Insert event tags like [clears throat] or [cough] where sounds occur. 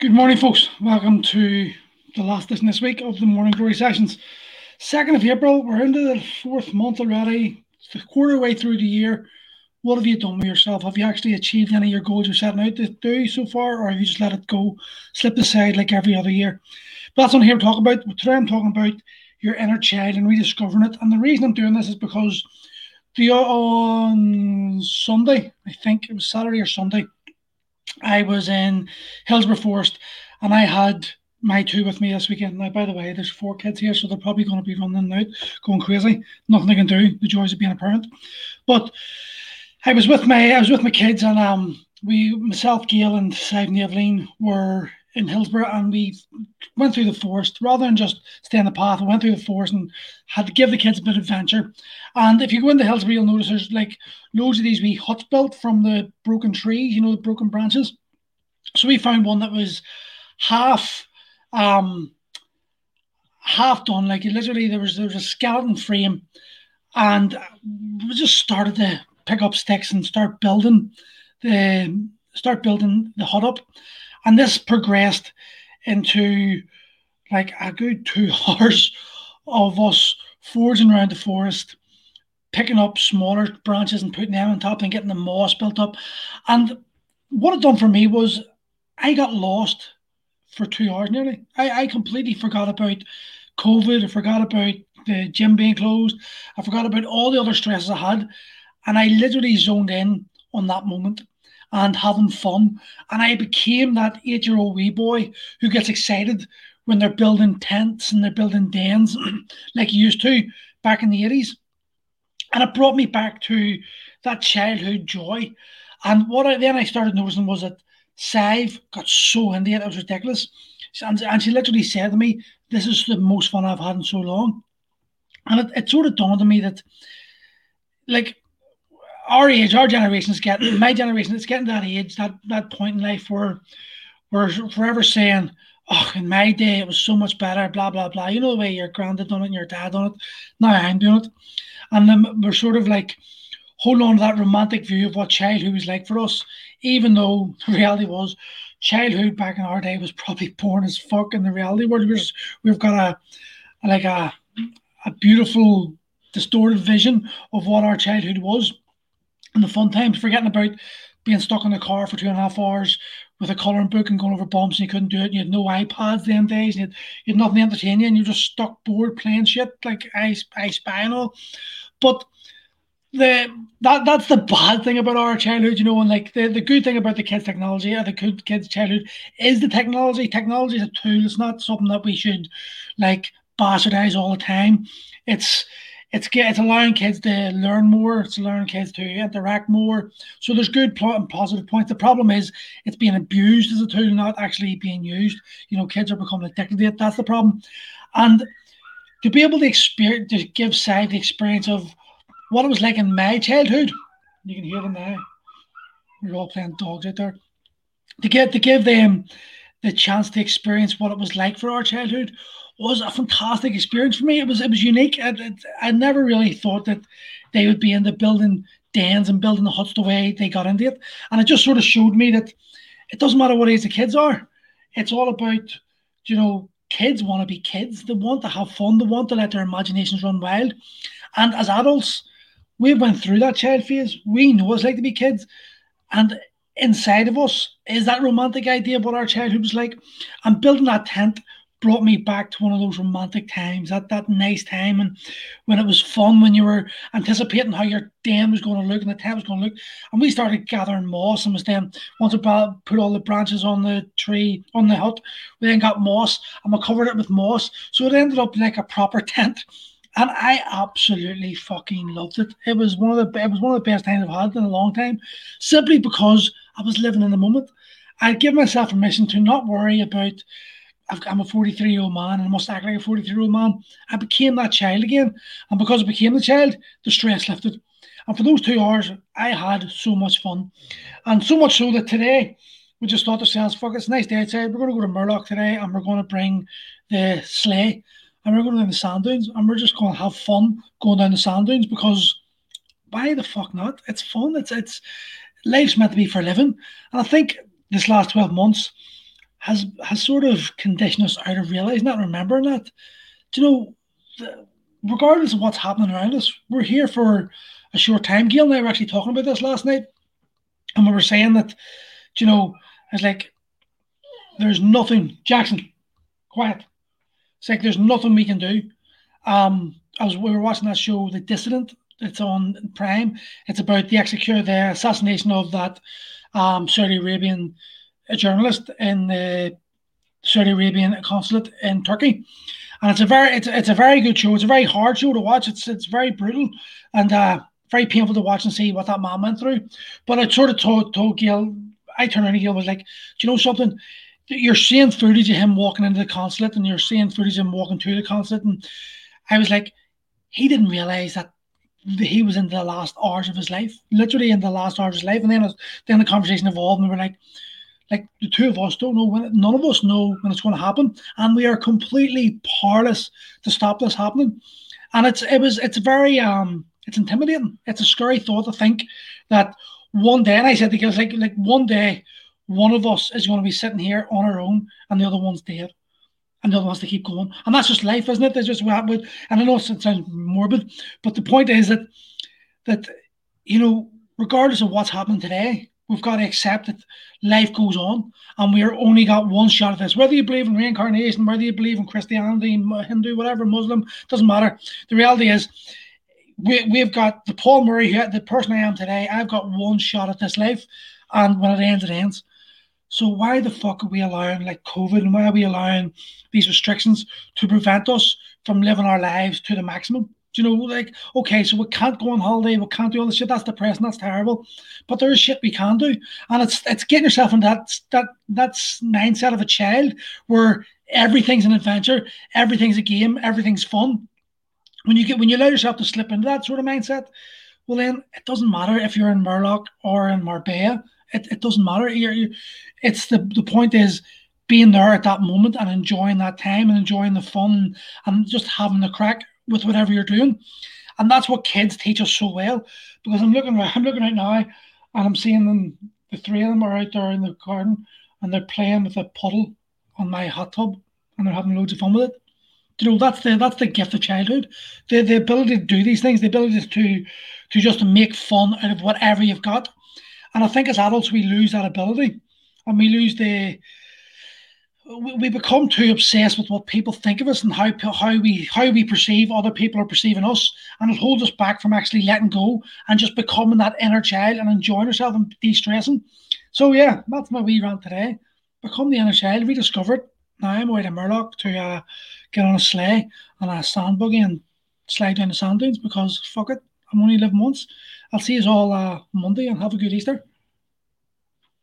Good morning, folks. Welcome to the last edition this week of the Morning Glory Sessions. 2nd of April, we're into the fourth month already, the quarter way through the year. What have you done with yourself? Have you actually achieved any of your goals you're setting out to do so far, or have you just let it go, slip aside like every other year? But that's what I'm here to talk about. Today I'm talking about your inner child and rediscovering it. And the reason I'm doing this is because the uh, on Sunday, I think it was Saturday or Sunday, I was in Hillsborough Forest and I had my two with me this weekend. Now, by the way, there's four kids here, so they're probably going to be running out, going crazy. Nothing they can do. The joys of being a parent. But I was with my I was with my kids, and um, we myself, Gail, and Sive Evelyn were in Hillsborough, and we went through the forest rather than just stay on the path. We went through the forest and had to give the kids a bit of adventure. And if you go into Hillsborough, you'll notice there's like loads of these wee huts built from the broken trees, you know, the broken branches. So we found one that was half um half done. Like literally there was there was a skeleton frame and we just started to pick up sticks and start building the start building the hut up. And this progressed into like a good two [laughs] hours of us forging around the forest, picking up smaller branches and putting them on top and getting the moss built up. And what it done for me was I got lost for two hours nearly. I, I completely forgot about COVID. I forgot about the gym being closed. I forgot about all the other stresses I had. And I literally zoned in on that moment and having fun. And I became that eight year old wee boy who gets excited when they're building tents and they're building dens [clears throat] like you used to back in the 80s. And it brought me back to that childhood joy. And what I then I started noticing was that Sive got so into it, it was ridiculous. And, and she literally said to me, This is the most fun I've had in so long. And it, it sort of dawned on me that, like, our age, our generation is getting [clears throat] my generation is getting that age, that that point in life where we're forever saying, Oh, in my day it was so much better, blah blah blah. You know the way your granddad done it and your dad done it. Now I'm doing it. And then we're sort of like holding on to that romantic view of what childhood was like for us, even though [laughs] the reality was childhood back in our day was probably born as fuck in the reality world. We're just, we've got a like a a beautiful distorted vision of what our childhood was and the fun times, forgetting about being stuck in the car for two and a half hours with a colouring book and going over bumps and you couldn't do it. And you had no iPads them days. And you had, you had nothing to entertain you and you're just stuck bored playing shit like I, I Spy and all. But the that that's the bad thing about our childhood, you know, and like the, the good thing about the kids' technology or the good kids' childhood is the technology. Technology is a tool. It's not something that we should like bastardize all the time. It's it's it's allowing kids to learn more. It's allowing kids to interact more. So there's good and positive points. The problem is it's being abused as a tool, not actually being used. You know, kids are becoming addicted to it. That's the problem. And to be able to experience, to give side the experience of what it was like in my childhood. You can hear them now. We're all playing dogs out there. To get to give them the chance to experience what it was like for our childhood was a fantastic experience for me. It was it was unique. I, I never really thought that they would be into building dens and building the huts the way they got into it, and it just sort of showed me that it doesn't matter what age the kids are. It's all about you know kids want to be kids. They want to have fun. They want to let their imaginations run wild. And as adults, we've went through that child phase. We know what it's like to be kids, and inside of us is that romantic idea of what our childhood was like. And building that tent brought me back to one of those romantic times, that that nice time, and when it was fun, when you were anticipating how your den was going to look and the tent was going to look, and we started gathering moss, and was then once we put all the branches on the tree on the hut, we then got moss, and we covered it with moss, so it ended up like a proper [laughs] tent. And I absolutely fucking loved it. It was one of the it was one of the best times I've had in a long time, simply because I was living in the moment. I'd give myself permission to not worry about I'm a 43 year old man and I must act like a 43 year old man. I became that child again. And because I became the child, the stress lifted. And for those two hours, I had so much fun. And so much so that today, we just thought to ourselves, fuck, it's a nice day outside. We're going to go to Murlough today and we're going to bring the sleigh and we're going down the sand dunes and we're just going to have fun going down the sand dunes because why the fuck not? It's fun. It's, it's, life's meant to be for living. And I think this last 12 months, has has sort of conditioned us out of realizing that, remembering that. Do you know, the, regardless of what's happening around us, we're here for a short time. Gail and I were actually talking about this last night, and we were saying that, you know, it's like there's nothing. Jackson, quiet. It's like there's nothing we can do. Um, I was we were watching that show, The Dissident. It's on Prime. It's about the execution, the assassination of that um, Saudi Arabian journalist in the Saudi Arabian consulate in Turkey. And it's a very it's, it's a very good show. It's a very hard show to watch. It's it's very brutal and uh, very painful to watch and see what that man went through. But I sort of told told Gail, I turned around and Gail was like, Do you know something? You're seeing footage of him walking into the consulate and you're seeing footage of him walking to the consulate. And I was like, he didn't realize that he was in the last hours of his life, literally in the last hours of his life. And then, then the conversation evolved, and we were like, like the two of us don't know when, none of us know when it's going to happen, and we are completely powerless to stop this happening. And it's it was it's very um it's intimidating. It's a scary thought to think that one day, and I said to like like one day, one of us is going to be sitting here on our own, and the other one's dead and the other wants to keep going. And that's just life, isn't it? That's just what with and I know it sounds morbid, but the point is that that you know, regardless of what's happening today, we've got to accept that life goes on and we're only got one shot at this. Whether you believe in reincarnation, whether you believe in Christianity, Hindu, whatever, Muslim, doesn't matter. The reality is we, we've got the Paul Murray, the person I am today, I've got one shot at this life. And when it ends, it ends. So why the fuck are we allowing like COVID and why are we allowing these restrictions to prevent us from living our lives to the maximum? Do you know, like, okay, so we can't go on holiday, we can't do all this shit. That's depressing, that's terrible. But there is shit we can do, and it's it's getting yourself in that that that's mindset of a child where everything's an adventure, everything's a game, everything's fun. When you get when you allow yourself to slip into that sort of mindset, well, then it doesn't matter if you're in Murlough or in Marbella. It, it doesn't matter. You're, you're, it's the the point is being there at that moment and enjoying that time and enjoying the fun and just having the crack with whatever you're doing. And that's what kids teach us so well. Because I'm looking I'm looking right now and I'm seeing them the three of them are out there in the garden and they're playing with a puddle on my hot tub and they're having loads of fun with it. You know, that's the that's the gift of childhood. The the ability to do these things, the ability to to just make fun out of whatever you've got. And I think as adults we lose that ability and we lose the we become too obsessed with what people think of us and how how we how we perceive other people are perceiving us, and it holds us back from actually letting go and just becoming that inner child and enjoying ourselves and de-stressing. So yeah, that's my wee rant today. Become the inner child, rediscover it. Now I'm away to Murlough to uh, get on a sleigh and a sand buggy and slide down the sand dunes because fuck it, I'm only living once. I'll see you all uh, Monday and have a good Easter.